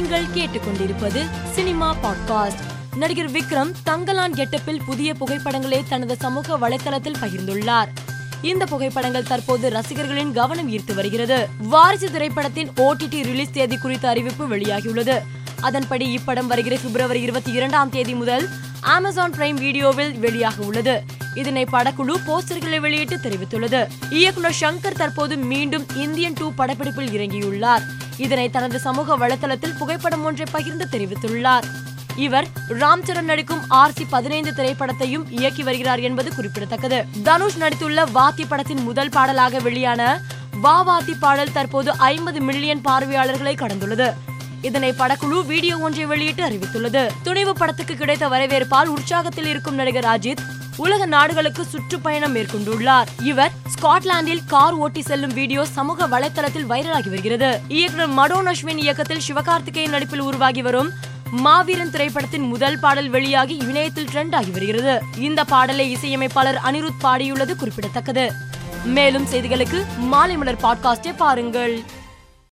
நீங்கள் கேட்டுக்கொண்டிருப்பது cinema podcast. நடிகர் விக்ரம் தங்கலான் கெட்டப்பில் புதிய புகைப்படங்களை தனது சமூக வலைதளத்தில் பகிர்ந்துள்ளார். இந்த புகைப்படங்கள் தற்போது ரசிகர்களின் கவனம் ஈர்த்து வருகிறது. வாரிசு திரைப்படத்தின் ஓடிடி ரிலீஸ் தேதி குறித்த அறிவிப்பு வெளியாகியுள்ளது. அதன்படி இப்படம் வருகிற பிப்ரவரி இருபத்தி இரண்டாம் தேதி முதல் அமேசான் பிரைம் வீடியோவில் வெளியாக உள்ளது இதனை படக்குழு போஸ்டர்களை வெளியிட்டு தெரிவித்துள்ளது. இயக்குனர் சங்கர் தற்போது மீண்டும் இந்தியன் டூ படப்பிடிப்பில் இறங்கியுள்ளார். இதனை தனது சமூக வலைதளத்தில் புகைப்படம் ஒன்றை பகிர்ந்து தெரிவித்துள்ளார். இவர் ராம் சரண் நடிக்கும் ஆர்சி பதினைந்து திரைப்படத்தையும் இயக்கி வருகிறார் என்பது குறிப்பிடத்தக்கது. தனுஷ் நடித்துள்ள வாத்தி படத்தின் முதல் பாடலாக வெளியான வா வாத்தி பாடல் தற்போது ஐம்பது மில்லியன் பார்வையாளர்களை கடந்துள்ளது. இதனை படக்குழு வீடியோ ஒன்றை வெளியிட்டு அறிவித்துள்ளது. துணிவு படத்துக்கு கிடைத்த வரவேற்பால் உற்சாகத்தில் இருக்கும் நடிகர் அஜித் உலக நாடுகளுக்கு சுற்றுப்பயணம் மேற்கொண்டுள்ளார். இவர் ஸ்காட்லாந்தில் கார் ஓட்டி செல்லும் வீடியோ சமூக வலைத்தளத்தில் வைரலாகி வருகிறது. இயக்குனர் மடோன் அஸ்வின் இயக்கத்தில் சிவகார்த்திகேயன் நடிப்பில் உருவாகி வரும் மாவீரன் திரைப்படத்தின் முதல் பாடல் வெளியாகி இணையத்தில் ட்ரெண்ட் ஆகி வருகிறது. இந்த பாடலை இசையமைப்பாளர் அனிருத் பாடியுள்ளது குறிப்பிடத்தக்கது. மேலும் செய்திகளுக்கு மாலை மலர் பாட்காஸ்டை பாருங்கள்.